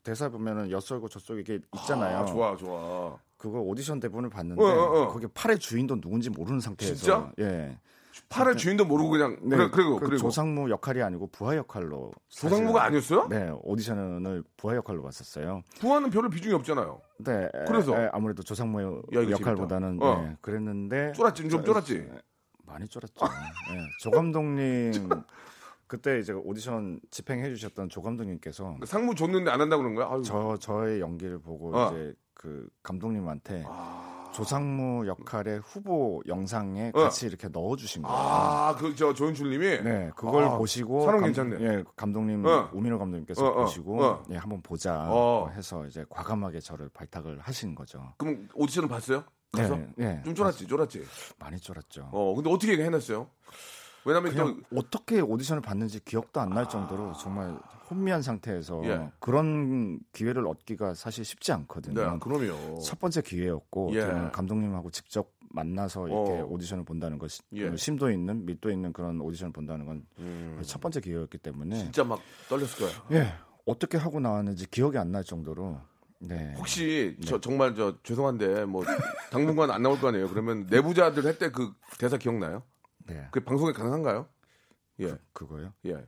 대사 보면은 엿설고 젖설고 이게 있잖아요. 아, 좋아 좋아. 그거 오디션 대본을 봤는데 어, 어, 어. 거기 팔의 주인도 누군지 모르는 상태에서 진짜? 예. 팔의 주인도 모르고 그냥 네, 그래 그리고 그 그리고 조상무 역할이 아니고 부하 역할로 조상무가 아니었어요? 네 오디션을 부하 역할로 봤었어요. 부하는 별로 비중이 없잖아요. 네, 그래서? 에, 아무래도 조상무 역할보다는. 어. 네, 그랬는데 쫄았지 좀 저- 쫄았지. 많이 쫄았죠. 네, 조 감독님 그때 이제 오디션 집행해 주셨던 조 감독님께서 그 상무 줬는데 안 한다 고 그런 거야? 아유. 저 저의 연기를 보고 어. 이제 그 감독님한테 아, 조상무 역할의 후보 영상에 어. 같이 이렇게 넣어 주신 거예요. 아, 그 저 조연출님이 네, 그걸 아, 보시고 사람 감- 괜찮네. 예, 감독님 어. 우민호 감독님께서 어, 어, 보시고 어. 예, 한번 보자 어. 해서 이제 과감하게 저를 발탁을 하신 거죠. 그럼 오디션을 봤어요? 가서? 네, 네. 좀 쫄았지, 쫄았지. 많이 쫄았죠. 어, 근데 어떻게 해냈어요? 왜냐면 또 어떻게 오디션을 봤는지 기억도 안 날 정도로 정말 혼미한 상태에서 예. 그런 기회를 얻기가 사실 쉽지 않거든요. 네, 그럼요. 첫 번째 기회였고 예. 감독님하고 직접 만나서 이렇게 어. 오디션을 본다는 것, 예. 그 심도 있는 밑도 있는 그런 오디션을 본다는 건첫 음, 번째 기회였기 때문에 진짜 막 떨렸을 거예요. 예 어떻게 하고 나왔는지 기억이 안 날 정도로 네 혹시 저 정말 저 죄송한데 뭐 당분간 안 나올 거 아니에요. 그러면 내부자들 했때 그 대사 기억나요? 네 그 방송에 가능한가요? 예, 그 거요 예.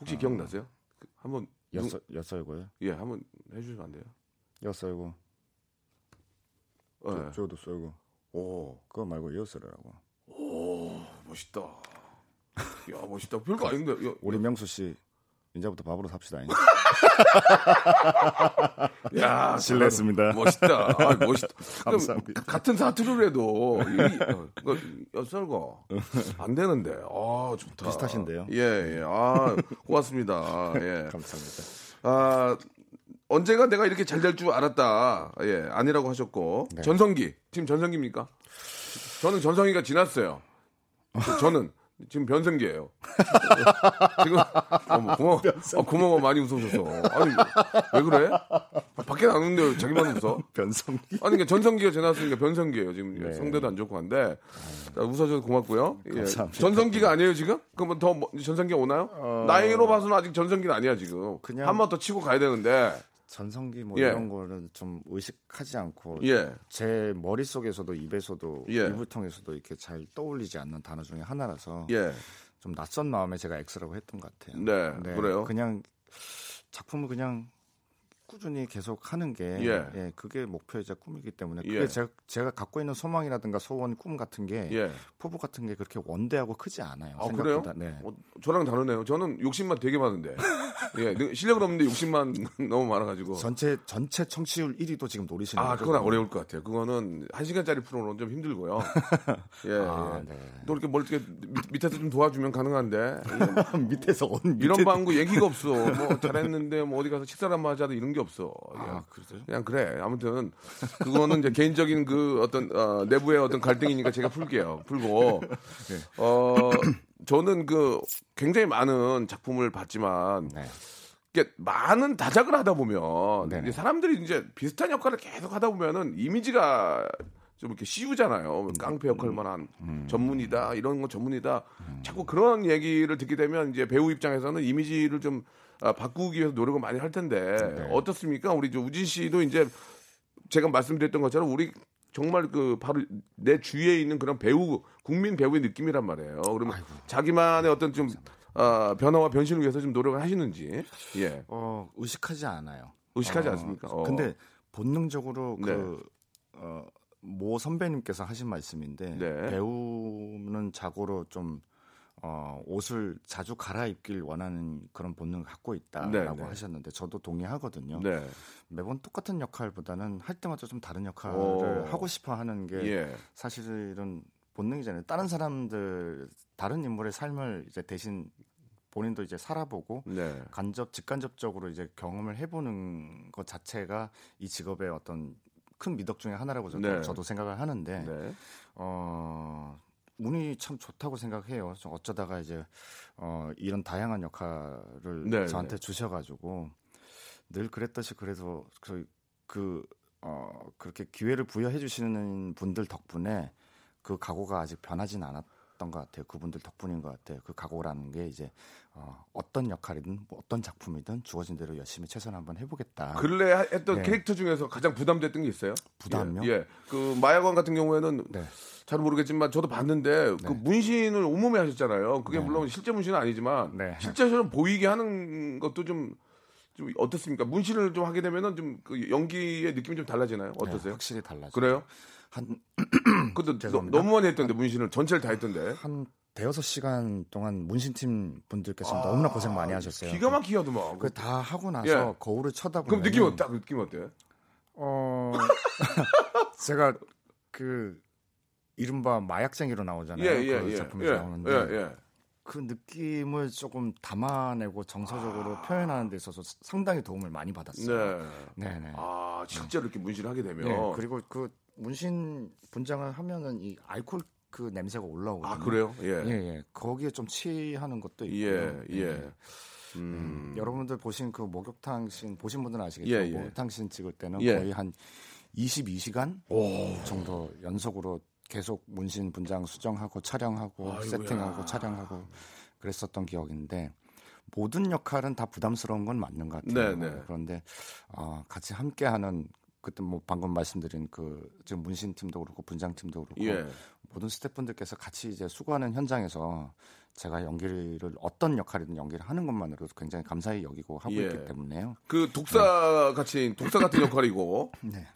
혹시 아. 기억나세요? 그 한번 누- 엿설 엿설고요 예, 한번 해주시면 안 돼요? 엿설고 예. 저, 저도 썰고 오, 그거 말고 엿설으라고 오, 멋있다. 야, 멋있다. 별거 아닌데. 야, 우리 명수 씨 이제부터 밥으로 삽시다. 야, 실례했습니다. 멋있다. 아, 멋있다. 감사합니다. 같은 사투리를 해도 이, 어, 안 되는데. 아, 좋다. 비슷하신데요? 예, 예. 아, 고맙습니다. 예. 감사합니다. 아, 언제가 내가 이렇게 잘 될 줄 알았다. 예, 아니라고 하셨고. 네. 전성기. 지금 전성기입니까? 저는 전성기가 지났어요. 저는 지금 변성기예요. 지금 어머, 고마워. 아, 고마워 많이 웃어줘서. 아니 왜 그래? 밖에 나오는데 자기만 웃어? 변성기. 아니 그러니까 전성기가 지났으니까 변성기예요. 지금 네. 성대도 안 좋고 한데 자, 웃어줘서 고맙고요. 예. 전성기가 아니에요 지금? 그러면 더 뭐- 전성기가 오나요? 나이로 봐서는 아직 전성기는 아니야 지금. 그냥- 한 번 더 치고 가야 되는데. 전성기 뭐 예. 이런 거는 좀 의식하지 않고 예. 제 머릿속에서도 입에서도 예. 입을 통해서도 이렇게 잘 떠올리지 않는 단어 중에 하나라서 예. 좀 낯선 마음에 제가 X라고 했던 것 같아요. 네, 그래요? 그냥 작품을 그냥 꾸준히 계속 하는 게 예. 예, 그게 목표이자 꿈이기 때문에 그게 예. 제가, 제가 갖고 있는 소망이라든가 소원, 꿈 같은 게 예. 포부 같은 게 그렇게 원대하고 크지 않아요. 아 그래요? 네. 어, 저랑 다르네요. 저는 욕심만 되게 많은데. 예, 능- 실력은 없는데 욕심만 너무 많아가지고. 전체 전체 청취율 1위도 지금 노리시는 아? 그건 어려울 것 같아요. 그거는 한 시간짜리 프로는 좀 힘들고요. 예, 아, 예. 네. 또 이렇게 뭘 이렇게 밑- 밑에서 좀 도와주면 가능한데 밑에서 온 이런 밑에- 방구 얘기가 없어. 뭐 잘했는데 뭐 어디 가서 식사를 한번 하자도 이런 게 없어. 아, 예. 그러세요? 그냥 그래. 아무튼 그거는 이제 개인적인 그 어떤 어, 내부의 어떤 갈등이니까 제가 풀게요. 풀고 네. 어 저는 그 굉장히 많은 작품을 봤지만 네. 이게 많은 다작을 하다 보면 네네. 사람들이 이제 비슷한 역할을 계속 하다 보면은 이미지가 좀 이렇게 씌우잖아요. 깡패 역할만 한 음. 전문이다 이런 거 전문이다. 자꾸 그런 얘기를 듣게 되면 이제 배우 입장에서는 이미지를 좀 아, 바꾸기 위해서 노력을 많이 할 텐데 네. 어떻습니까? 우리 저 우진 씨도 이제 제가 말씀드렸던 것처럼 우리 정말 그 바로 내 주위에 있는 그런 배우 국민 배우의 느낌이란 말이에요. 그러면 자기만의 어떤 좀 아, 변화와 변신을 위해서 좀 노력을 하시는지 예 어, 의식하지 않아요. 의식하지 어, 않습니까? 어. 근데 본능적으로 네. 그 어, 모 선배님께서 하신 말씀인데 네. 배우는 자고로 좀 어, 옷을 자주 갈아입길 원하는 그런 본능을 갖고 있다라고 네, 네. 하셨는데 저도 동의하거든요. 네. 매번 똑같은 역할보다는 할 때마다 좀 다른 역할을 오. 하고 싶어 하는 게 예. 사실은 본능이잖아요. 다른 사람들 다른 인물의 삶을 이제 대신 본인도 이제 살아보고 네. 간접 직간접적으로 이제 경험을 해보는 것 자체가 이 직업의 어떤 큰 미덕 중에 하나라고 저도, 네. 저도 생각을 하는데 네. 어 운이 참 좋다고 생각해요. 좀 어쩌다가 이제 어 이런 다양한 역할을 네, 저한테 네. 주셔가지고 늘 그랬듯이 그래서 그, 그 어, 그렇게 기회를 부여해 주시는 분들 덕분에 그 각오가 아직 변하진 않았던 것 같아요. 그분들 덕분인 것 같아요. 그 각오라는 게 이제 어, 어떤 역할이든 뭐 어떤 작품이든 주어진 대로 열심히 최선을 한번 해보겠다. 근래 하- 했던 네. 캐릭터 중에서 가장 부담됐던 게 있어요? 부담요? 예. 예. 그 마야관 같은 경우에는 네. 잘 모르겠지만 저도 봤는데 그 네. 문신을 온몸에 하셨잖아요. 그게 네. 물론 실제 문신은 아니지만 네. 실제처럼 보이게 하는 것도 좀, 좀 어떻습니까? 문신을 좀 하게 되면은 좀 그 연기의 느낌이 좀 달라지나요? 네, 어떠세요? 확실히 달라져. 그래요? 한 그것도 죄송합니다. 너무 많이 했던데 문신을 전체를 다 했던데. 한 대여섯 시간 동안 문신팀 분들께서 너무나 고생 많이 하셨어요. 아, 기가 막히게 하더만. 그다 하고 나서 예. 거울을 쳐다보면 그럼 느낌 어때? 느낌 어때? 어 제가 그 이른바 마약쟁이로 나오잖아요. 예, 예, 그 예. 작품에서 예, 나오는데 예, 예. 그 느낌을 조금 담아내고 정서적으로 표현하는 데 있어서 상당히 도움을 많이 받았어요. 네. 네, 네. 아, 실제로 이렇게 문신을 하게 되면. 네, 그리고 그 문신 분장을 하면은 이 알코올 그 냄새가 올라오거든요. 아, 그래요? 예. 예, 예. 거기에 좀 취하는 것도 있고요. 예, 예. 예. 음. 여러분들 보신 그 목욕탕 씬 보신 분들은 아시겠죠. 예, 예. 목욕탕 씬 찍을 때는 예. 거의 한 22시간 정도 연속으로 계속 문신 분장 수정하고 촬영하고 아이고야. 세팅하고 촬영하고 그랬었던 기억인데 모든 역할은 다 부담스러운 건 맞는 것 같아요. 네, 네. 그런데 어, 같이 함께하는 그때 뭐 방금 말씀드린 그 지금 문신 팀도 그렇고 분장 팀도 그렇고 예. 모든 스태프분들께서 같이 이제 수고하는 현장에서 제가 연기를 어떤 역할이든 연기를 하는 것만으로도 굉장히 감사히 여기고 하고 예. 있기 때문에요. 그 독사 같이 독사 같은 역할이고 네.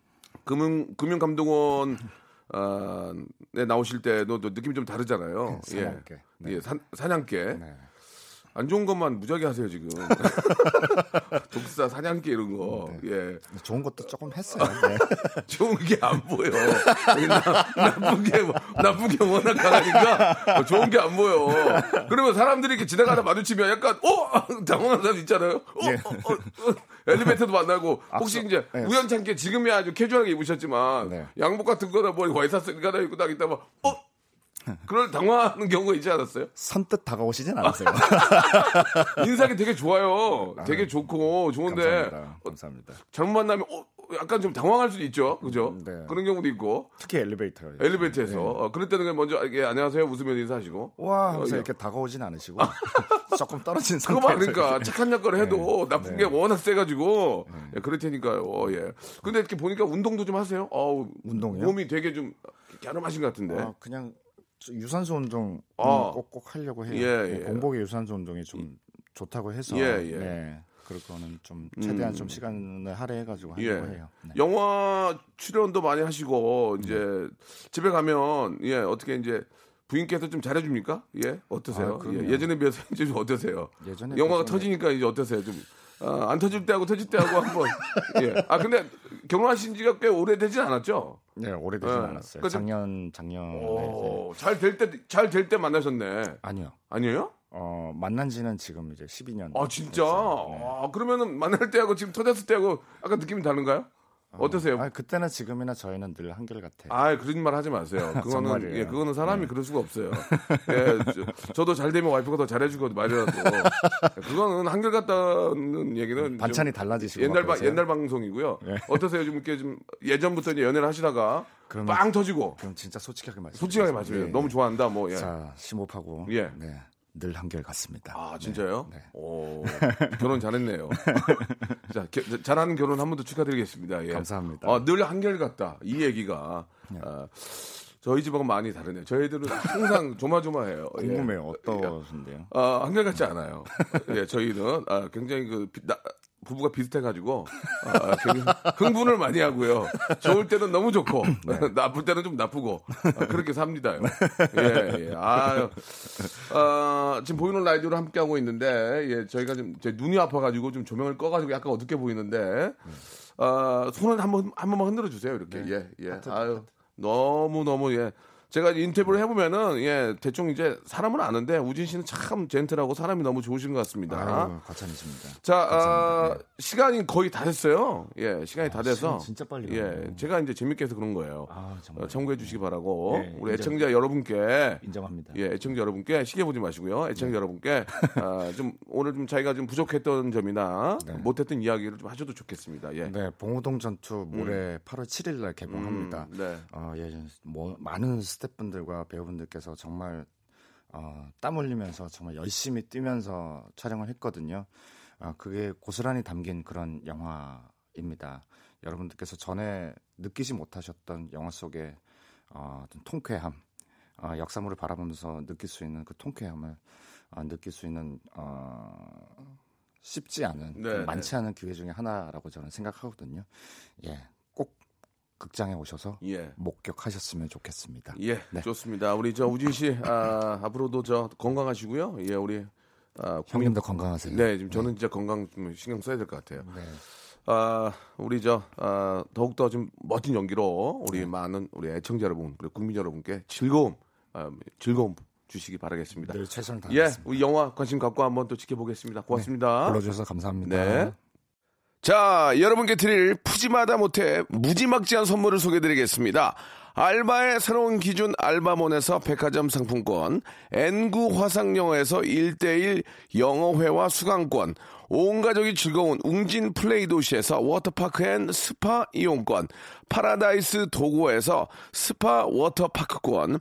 금융 금융 감독원 아, 네, 나오실 때도 또 느낌이 좀 다르잖아요. 네, 사냥개. 예. 네. 예, 사, 사냥개. 네. 안 좋은 것만 무지하게 하세요 지금. 독사, 사냥개 이런 거. 네. 예. 좋은 것도 조금 했어요. 네. 좋은 게 안 보여. 나, 나쁜 게 뭐- 나쁜 게 워낙 강하니까 뭐 좋은 게 안 보여. 그러면 사람들이 이렇게 지나가다 마주치면 약간 어 당황한 사람 있잖아요. 어, 예. 어, 어, 어. 엘리베이터도 만나고 혹시 이제 네. 우연찮게 지금이야 아주 캐주얼하게 입으셨지만 네. 양복 같은 거나 뭐 와이사스 가다 입고 딱 있다 막 어. 그럴 당황하는 경우가 있지 않았어요? 선뜻 다가오시진 않았어요. 인상이 되게 좋아요. 되게 좋고 좋은데 감사합니다. 어, 감사합니다. 잘못 만나면 어, 약간 좀 당황할 수도 있죠. 그죠? 네. 그런 경우도 있고 특히 엘리베이터. 엘리베이터에서 어, 그럴 때는 먼저 예, 안녕하세요 웃으면 인사하시고 와 하면서 어, 이렇게 다가오진 않으시고 조금 떨어진 그거 상태에서 봐 그러니까. 착한 역할을 해도 나쁜 게 네. 워낙 세가지고 예, 그럴 테니까요. 어, 예. 근데 이렇게 보니까 운동도 좀 하세요. 어우, 운동이요? 몸이 되게 좀 갸름하신 것 같은데. 아, 그냥 저 유산소 운동 아. 꼭꼭 하려고 해요. 예, 네, 예. 공복에 유산소 운동이 좀 좋다고 해서 예, 예. 네, 그거는 좀 최대한 음. 좀 시간을 할애해가지고 예. 하려고 해요. 네. 영화 출연도 많이 하시고 이제 집에 가면 예 어떻게 이제 부인께서 좀 잘해줍니까? 예 어떠세요? 아. 예, 예전에 비해서 이제 좀 어떠세요? 예전에 영화가 비해서는 터지니까 이제 어떠세요? 좀 아, 안 터질 때하고 터질 때하고 한번 예. 아 근데 결혼하신 지가 꽤 오래되진 않았죠? 네, 오래되진 예. 않았어요. 그러니까 좀- 작년 작년에 이제- 오, 잘될 때 잘 될 때 만나셨네. 아니요. 아니에요? 어, 만난 지는 지금 이제 12년. 아 진짜? 네. 아, 그러면은 만날 때하고 지금 터졌을 때하고 약간 느낌이 다른가요? 어떠세요? 아, 그때나 지금이나 저희는 늘 한결 같아요. 아, 그런 말 하지 마세요. 그거는. 예, 그거는 사람이 그럴 수가 없어요. 예, 저, 도잘 되면 와이프가 더 잘해주고 말이라도 그거는 한결 같다는 얘기는 반찬이 좀 달라지시고 옛날? 옛날 방송이고요. 네. 어떠세요? 좀 이렇게 좀 예전부터 이제 연애를 하시다가 그러면- 빵 터지고 그럼 진짜 솔직하게 말씀. 솔직하게 말씀해요. 너무 좋아한다 뭐 예. 자, 심호흡하고 예. 네, 늘 한결 같습니다. 아 진짜요? 네. 오 결혼 잘했네요. 자 겨- 잘하는 결혼 한 번 더 축하드리겠습니다. 예. 감사합니다. 어, 늘 한결 같다. 이 얘기가 네. 아, 저희 집하고 많이 다르네요. 저희들은 항상 조마조마해요. 예. 궁금해요. 어떠신데요? 아, 한결 같지 않아요. 예, 저희는 아, 굉장히 그 비- 나- 부부가 비슷해가지고 아, 흥분을 많이 하고요. 좋을 때는 너무 좋고 나쁠 때는 좀 나쁘고 아, 그렇게 삽니다. 예, 예. 아, 아, 지금 보이는 라디오를 함께 하고 있는데 예, 저희가 좀제 눈이 아파가지고 좀 조명을 꺼가지고 약간 어둡게 보이는데 아, 손을 한번 한 번만 흔들어 주세요. 이렇게 예, 예. 아유 너무 너무 예. 제가 인터뷰를 해보면은 예 대충 이제 사람은 아는데 우진 씨는 참 젠틀하고 사람이 너무 좋으신 것 같습니다. 아유, 과찬이십니다. 자, 아. 네. 시간이 거의 다 됐어요. 예, 시간이 다 돼서. 진짜 빨리 예, 가네요. 제가 이제 재밌게 해서 그런 거예요. 아, 정말. 어, 참고해 주시기 바라고. 네, 우리 인정. 애청자 여러분께. 인정합니다. 예, 애청자 여러분께 시계 보지 마시고요. 애청자 여러분께 아, 좀 오늘 좀 자기가 좀 부족했던 점이나 네. 못했던 이야기를 좀 하셔도 좋겠습니다. 예. 네, 봉호동 전투 모레 8월 7일 날 개봉합니다. 음, 네. 어, 예, 뭐 많은 스태프분들과 배우분들께서 정말 어, 땀 흘리면서 정말 열심히 뛰면서 촬영을 했거든요. 아, 그게 고스란히 담긴 그런 영화입니다. 여러분들께서 전에 느끼지 못하셨던 영화 속의 어, 통쾌함, 어, 역사물을 바라보면서 느낄 수 있는 그 통쾌함을 어, 느낄 수 있는 어, 쉽지 않은 네, 많지 않은 기회 중에 하나라고 저는 생각하거든요. 예, 꼭 극장에 오셔서 예. 목격하셨으면 좋겠습니다. 예, 네. 좋습니다. 우리 저 우진 씨 아, 앞으로도 저 건강하시고요. 예, 우리 아, 형님도 건강하세요. 네, 지금 저는 진짜 건강 좀 신경 써야 될 것 같아요. 네. 아, 우리 저 아, 더욱 더 좀 멋진 연기로 네. 우리 많은 우리 애청자 여러분, 우리 국민 여러분께 즐거움, 아, 즐거움 주시기 바라겠습니다. 늘 최선을 예, 다하겠습니다. 우리 영화 관심 갖고 한번 또 지켜보겠습니다. 고맙습니다. 불러주셔서 감사합니다. 네. 자, 여러분께 드릴 푸짐하다 못해 무지막지한 선물을 소개드리겠습니다. 알바의 새로운 기준 알바몬에서 백화점 상품권, N구 화상영어에서 1대1 영어회화 수강권, 온 가족이 즐거운 웅진 플레이 도시에서 워터파크 앤 스파 이용권, 파라다이스 도고에서 스파 워터파크권,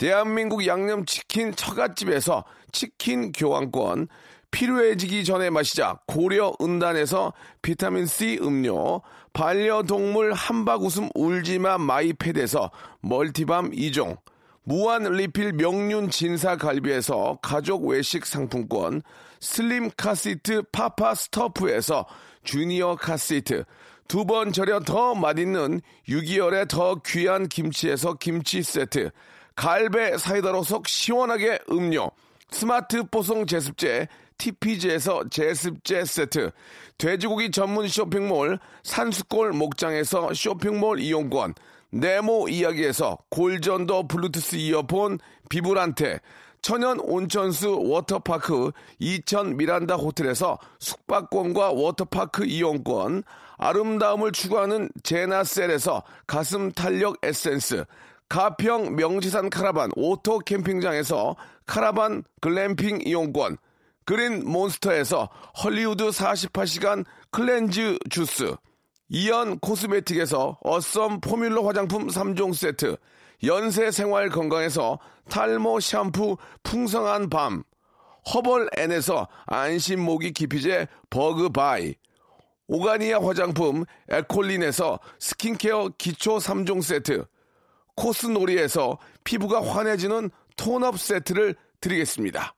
대한민국 양념치킨 처갓집에서 치킨 교환권, 필요해지기 전에 마시자 고려 은단에서 비타민C 음료, 반려동물 함박웃음 울지마 마이패드에서 멀티밤 2종, 무한 리필 명륜 진사 갈비에서 가족 외식 상품권, 슬림 카시트 파파 스토프에서 주니어 카시트, 두 번 절여 더 맛있는 6개월 더 귀한 김치에서 김치 세트, 갈배 사이다로 속 시원하게 음료, 스마트 뽀송 제습제 TPG에서 제습제 세트, 돼지고기 전문 쇼핑몰 산수골 목장에서 쇼핑몰 이용권, 네모 이야기에서 골전도 블루투스 이어폰 비브란테, 천연 온천수 워터파크 이천 미란다 호텔에서 숙박권과 워터파크 이용권, 아름다움을 추구하는 제나셀에서 가슴 탄력 에센스, 가평 명지산 카라반 오토 캠핑장에서 카라반 글램핑 이용권, 그린 몬스터에서 헐리우드 48시간 클렌즈 주스, 이연 코스메틱에서 어썸 포뮬러 화장품 3종 세트, 연세 생활 건강에서 탈모 샴푸 풍성한 밤, 허벌 앤에서 안심 모기 기피제 버그 바이, 오가니아 화장품 에콜린에서 스킨케어 기초 3종 세트, 코스놀이에서 피부가 환해지는 톤업 세트를 드리겠습니다.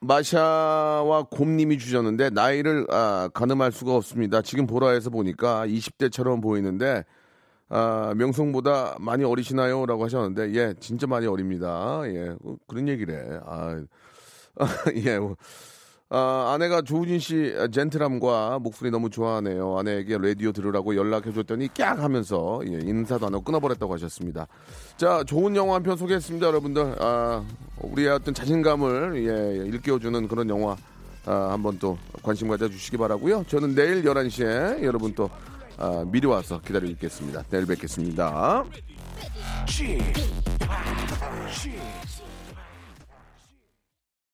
마샤와 곰님이 주셨는데 나이를 아, 가늠할 수가 없습니다. 지금 보라에서 보니까 20대처럼 보이는데 아, 명성보다 많이 어리시나요?라고 하셨는데 예, 진짜 많이 어립니다. 예, 어, 그런 얘기래. 아, 예. 아, 아내가 조우진 씨 젠틀함과 목소리 너무 좋아하네요. 아내에게 라디오 들으라고 연락해줬더니 깍 하면서 예, 인사도 안 하고 끊어버렸다고 하셨습니다. 자, 좋은 영화 한 편 소개했습니다, 여러분들. 아, 우리의 어떤 자신감을 예, 일깨워주는 그런 영화 아, 한번 또 관심 가져주시기 바라고요. 저는 내일 11시에 여러분 또 아, 미리 와서 기다리고 있겠습니다. 내일 뵙겠습니다.